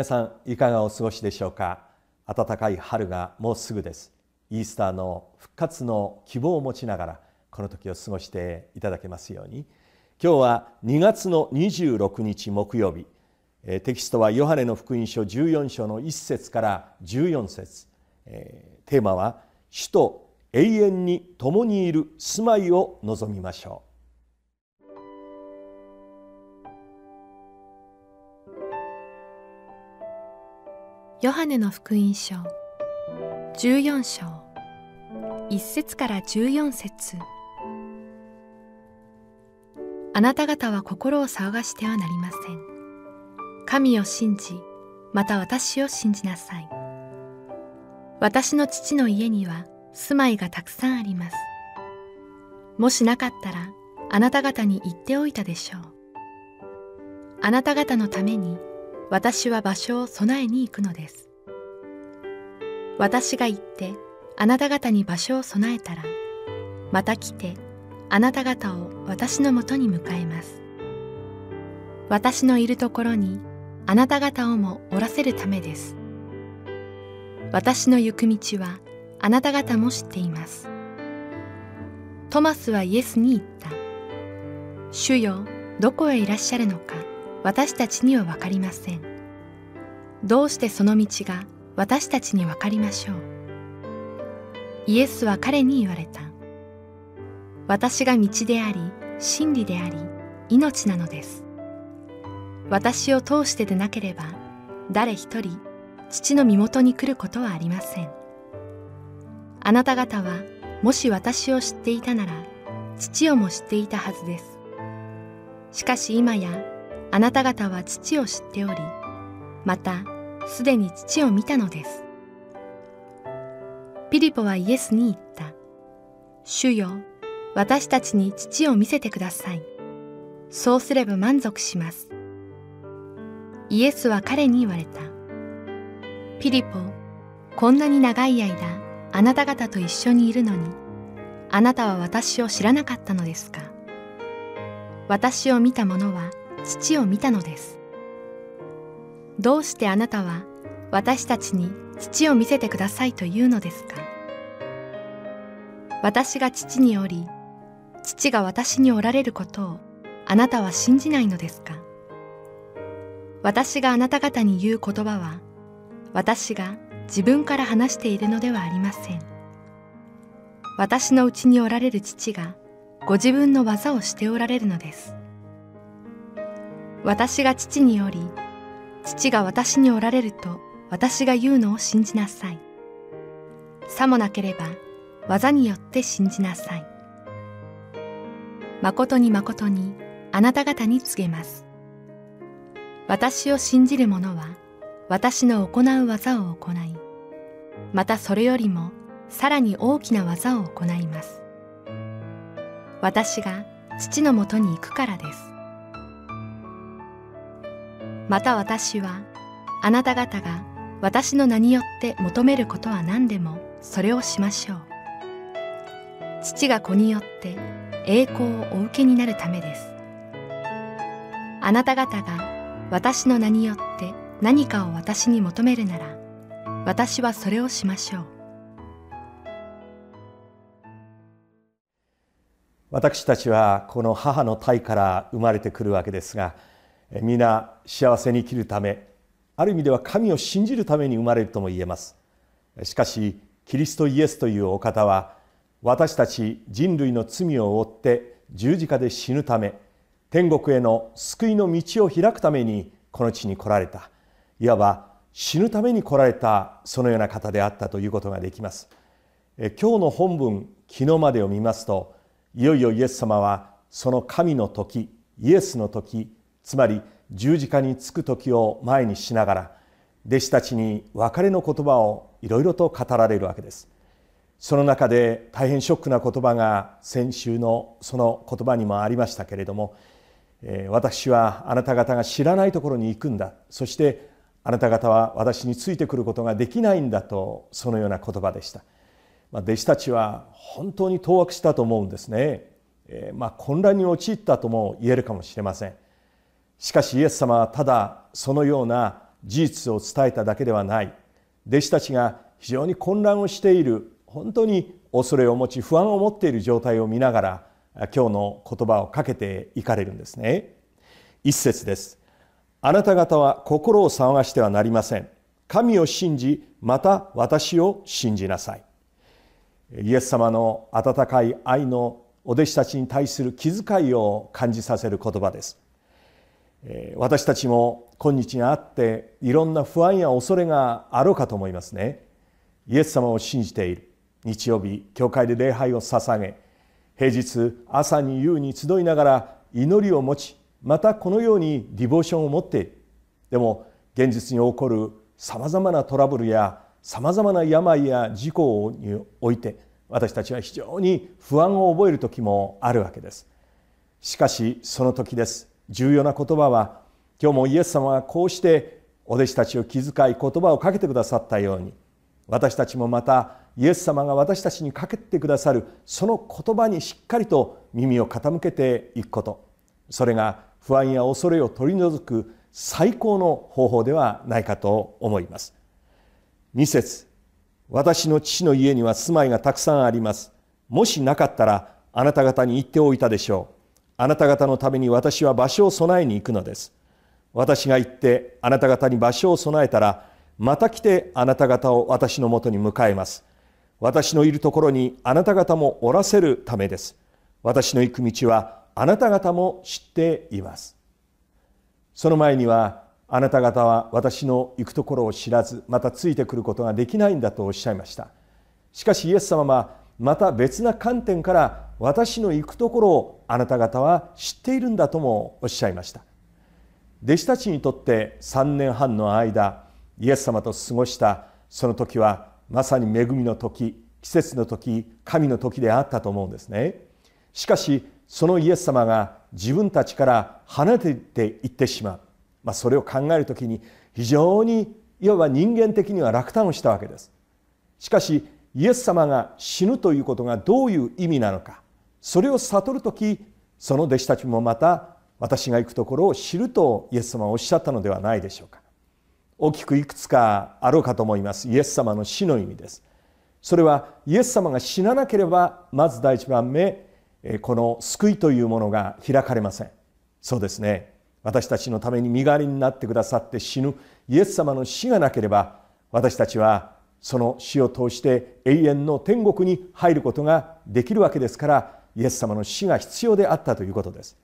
皆さんいかがお過ごしでしょうか？暖かい春がもうすぐです。イースターの復活の希望を持ちながらこの時を過ごしていただけますように。今日は2月の26日木曜日。テキストはヨハネの福音書14章の1節から14節。テーマは「主と永遠に共にいる住まいを望みましょう」ヨハネの福音書。14章。1節から14節。あなた方は心を騒がしてはなりません。神を信じまた私を信じなさい。私の父の家には住まいがたくさんあります。もしなかったらあなた方に言っておいたでしょう。あなた方のために私は場所を備えに行くのです。私が行ってあなた方に場所を備えたら、また来てあなた方を私のもとに迎えます。私のいるところにあなた方をもおらせるためです。私の行く道はあなた方も知っています。トマスはイエスに言った。主よ、どこへいらっしゃるのか。私たちには分かりません。どうしてその道が私たちに分かりましょう。イエスは彼に言われた。私が道であり真理であり命なのです。私を通してでなければ誰一人父の身元に来ることはありません。あなた方はもし私を知っていたなら父をも知っていたはずです。しかし今やあなた方は父を知っており、またすでに父を見たのです。ピリポはイエスに言った。主よ、私たちに父を見せてください。そうすれば満足します。イエスは彼に言われた。ピリポ、こんなに長い間、あなた方と一緒にいるのに、あなたは私を知らなかったのですか？私を見た者は父を見たのです。どうしてあなたは私たちに父を見せてくださいと言うのですか？私が父におり、父が私におられることをあなたは信じないのですか？私があなた方に言う言葉は、私が自分から話しているのではありません。私のうちにおられる父がご自分の技をしておられるのです。私が父により、父が私におられると私が言うのを信じなさい。さもなければ、技によって信じなさい。誠に誠にあなた方に告げます。私を信じる者は、私の行う技を行い、またそれよりもさらに大きな技を行います。私が父のもとに行くからです。また私はあなた方が私の名によって求めることは何でもそれをしましょう。父が子によって栄光をお受けになるためです。あなた方が私の名によって何かを私に求めるなら私はそれをしましょう。私たちはこの母の体から生まれてくるわけですが皆幸せに生きるためある意味では神を信じるために生まれるとも言えます。しかしキリストイエスというお方は私たち人類の罪を負って十字架で死ぬため天国への救いの道を開くためにこの地に来られた。いわば死ぬために来られたそのような方であったということができます。今日の本文昨日までを見ますといよいよイエス様はその神の時イエスの時つまり十字架につく時を前にしながら弟子たちに別れの言葉をいろいろと語られるわけです。その中で大変ショックな言葉が先週のその言葉にもありましたけれども私はあなた方が知らないところに行くんだ。そしてあなた方は私についてくることができないんだとそのような言葉でした。ま弟子たちは本当に当惑したと思うんですね。まあ混乱に陥ったとも言えるかもしれません。しかしイエス様はただそのような事実を伝えただけではない。弟子たちが非常に混乱をしている本当に恐れを持ち不安を持っている状態を見ながら今日の言葉をかけていかれるんですね。一節です。あなた方は心を騒がしてはなりません。神を信じまた私を信じなさい。イエス様の温かい愛のお弟子たちに対する気遣いを感じさせる言葉です。私たちも今日にあっていろんな不安や恐れがあろうかと思いますね。イエス様を信じている。日曜日教会で礼拝を捧げ平日朝に夕に集いながら祈りを持ちまたこのようにディボーションを持っているでも現実に起こるさまざまなトラブルやさまざまな病や事故において私たちは非常に不安を覚える時もあるわけです。しかしその時です。重要な言葉は今日もイエス様はこうしてお弟子たちを気遣い言葉をかけてくださったように私たちもまたイエス様が私たちにかけてくださるその言葉にしっかりと耳を傾けていくこと。それが不安や恐れを取り除く最高の方法ではないかと思います。2節私の父の家には住まいがたくさんあります。もしなかったらあなた方に言っておいたでしょう。あなた方のために私は場所を備えに行くのです。私が行ってあなた方に場所を備えたらまた来てあなた方を私のもとに迎えます。私のいるところにあなた方もおらせるためです。私の行く道はあなた方も知っています。その前にはあなた方は私の行くところを知らずまたついてくることができないんだとおっしゃいました。しかしイエス様はまた別な観点から私の行くところをあなた方は知っているんだともおっしゃいました。弟子たちにとって3年半の間イエス様と過ごしたその時はまさに恵みの時季節の時神の時であったと思うんですね。しかしそのイエス様が自分たちから離れていってしまう。まあ、それを考える時に非常にいわば人間的には落胆をしたわけです。しかしイエス様が死ぬということがどういう意味なのか。それを悟る時その弟子たちもまた私が行くところを知るとイエス様はおっしゃったのではないでしょうか。大きくいくつかあろうかと思います。イエス様の死の意味です。それはイエス様が死ななければまず第一番目この救いというものが開かれません。そうですね。私たちのために身代わりになってくださって死ぬ。イエス様の死がなければ私たちはその死を通して永遠の天国に入ることができるわけですからイエス様の死が必要であったということです。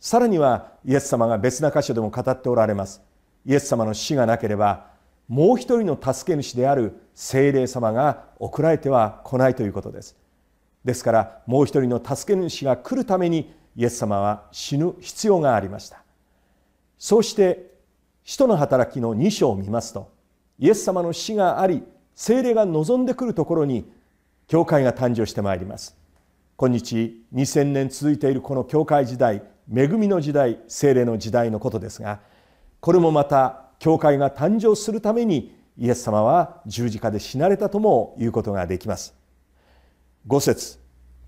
さらにはイエス様が別な箇所でも語っておられます。イエス様の死がなければもう一人の助け主である精霊様が送られては来ないということです。ですからもう一人の助け主が来るためにイエス様は死ぬ必要がありました。そうして使徒の働きの2章を見ますとイエス様の死があり精霊が望んでくるところに教会が誕生してまいります。今日2000年続いているこの教会時代恵みの時代精霊の時代のことですがこれもまた教会が誕生するためにイエス様は十字架で死なれたとも言うことができます。5節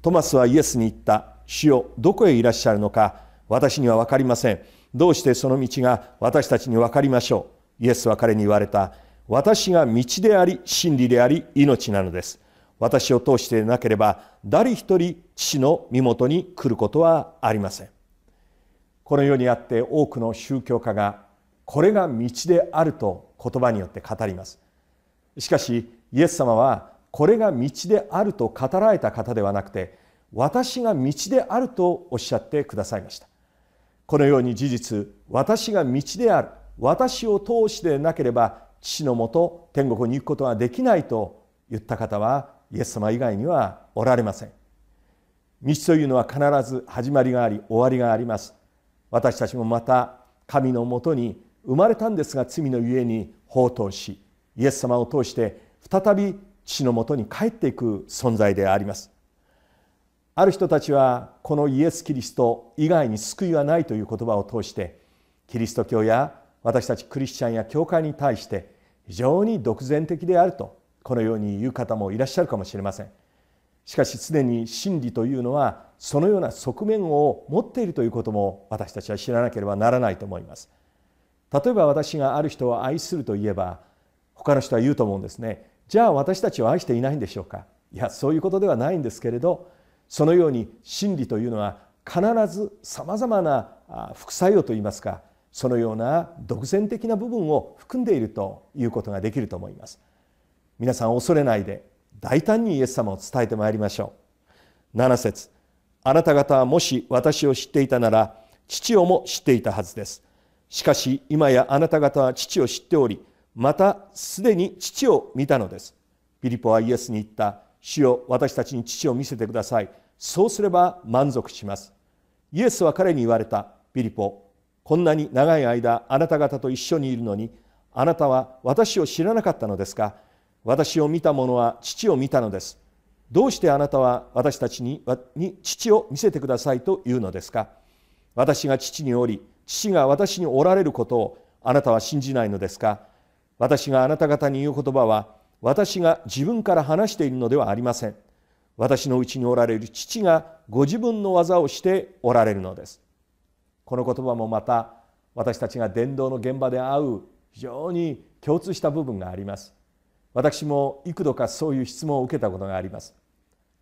トマスはイエスに言った。主よどこへいらっしゃるのか私には分かりません。どうしてその道が私たちに分かりましょう。イエスは彼に言われた。私が道であり真理であり命なのです。私を通してなければ誰一人父の身元に来ることはありません。この世にあって多くの宗教家がこれが道であると言葉によって語ります。しかしイエス様はこれが道であると語られた方ではなくて私が道であるとおっしゃってくださいました。このように事実私が道である私を通してなければ父のもと天国に行くことはできないと言った方はイエス様以外にはおられません。道というのは必ず始まりがあり終わりがあります。私たちもまた神のもとに生まれたんですが罪のゆえに放蕩しイエス様を通して再び父のもとに帰っていく存在であります。ある人たちはこのイエス・キリスト以外に救いはないという言葉を通してキリスト教や私たちクリスチャンや教会に対して非常に独善的であるとこのように言う方もいらっしゃるかもしれません。しかしすでに真理というのはそのような側面を持っているということも私たちは知らなければならないと思います。例えば私がある人を愛するといえば他の人は言うと思うんですね。じゃあ私たちを愛していないんでしょうか？いやそういうことではないんですけれどそのように真理というのは必ずさまざまな副作用といいますかそのような独善的な部分を含んでいるということができると思います。皆さん恐れないで大胆にイエス様を伝えてまいりましょう。7節あなた方はもし私を知っていたなら父をも知っていたはずです。しかし今やあなた方は父を知っておりまたすでに父を見たのです。ピリポはイエスに言った主よ私たちに父を見せてください。そうすれば満足します。イエスは彼に言われた。ピリポこんなに長い間あなた方と一緒にいるのにあなたは私を知らなかったのですか？私を見た者は父を見たのです。どうしてあなたは私たちにに父を見せてくださいと言うのですか？私が父におり父が私におられることをあなたは信じないのですか？私があなた方に言う言葉は私が自分から話しているのではありません。私のうちにおられる父がご自分の技をしておられるのです。この言葉もまた私たちが伝道の現場で会う非常に共通した部分があります。私も幾度かそういう質問を受けたことがあります。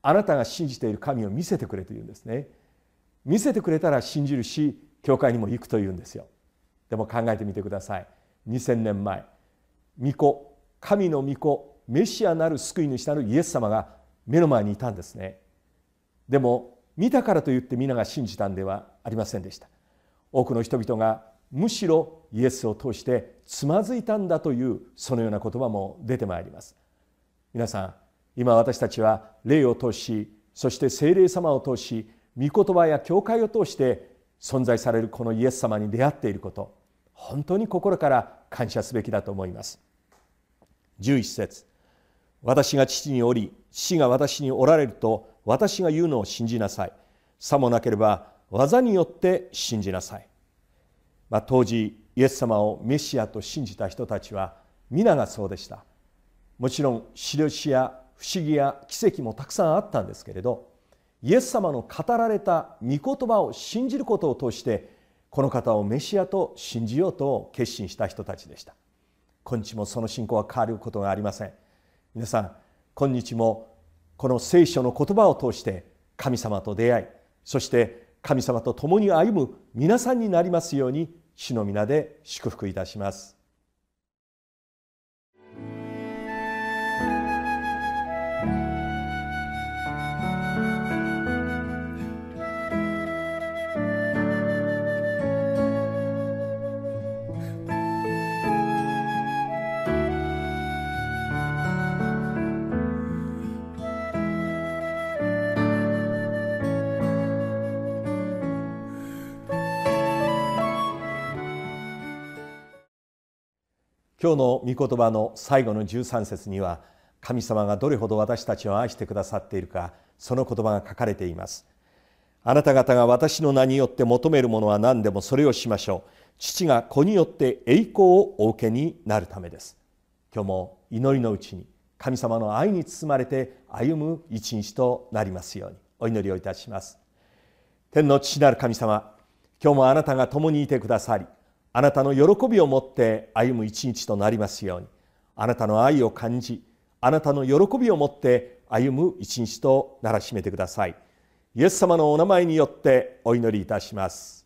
あなたが信じている神を見せてくれというんですね。見せてくれたら信じるし教会にも行くというんですよ。でも考えてみてください。2000年前御子神の御子メシアなる救い主なるイエス様が目の前にいたんですね。でも見たからといって皆が信じたんではありませんでした。多くの人々がむしろイエスを通してつまずいたんだというそのような言葉も出てまいります。皆さん今私たちは霊を通しそして聖霊様を通し御言葉や教会を通して存在されるこのイエス様に出会っていること本当に心から感謝すべきだと思います。11節。私が父におり父が私におられると私が言うのを信じなさい。さもなければ技によって信じなさい、まあ、当時イエス様をメシアと信じた人たちは皆がそうでした。もちろん印や不思議や奇跡もたくさんあったんですけれどイエス様の語られた御言葉を信じることを通してこの方をメシアと信じようと決心した人たちでした。今日もその信仰は変わることがありません。皆さん今日もこの聖書の言葉を通して神様と出会いそして神様と共に歩む皆さんになりますように主の皆で祝福いたします。今日の御言葉の最後の13節には神様がどれほど私たちを愛してくださっているかその言葉が書かれています。あなた方が私の名によって求めるものは何でもそれをしましょう。父が子によって栄光をお受けになるためです。今日も祈りのうちに神様の愛に包まれて歩む一日となりますようにお祈りをいたします。天の父なる神様今日もあなたが共にいてくださりあなたの喜びを持って歩む一日となりますように。あなたの愛を感じあなたの喜びを持って歩む一日とならしめてください。イエス様のお名前によってお祈りいたします。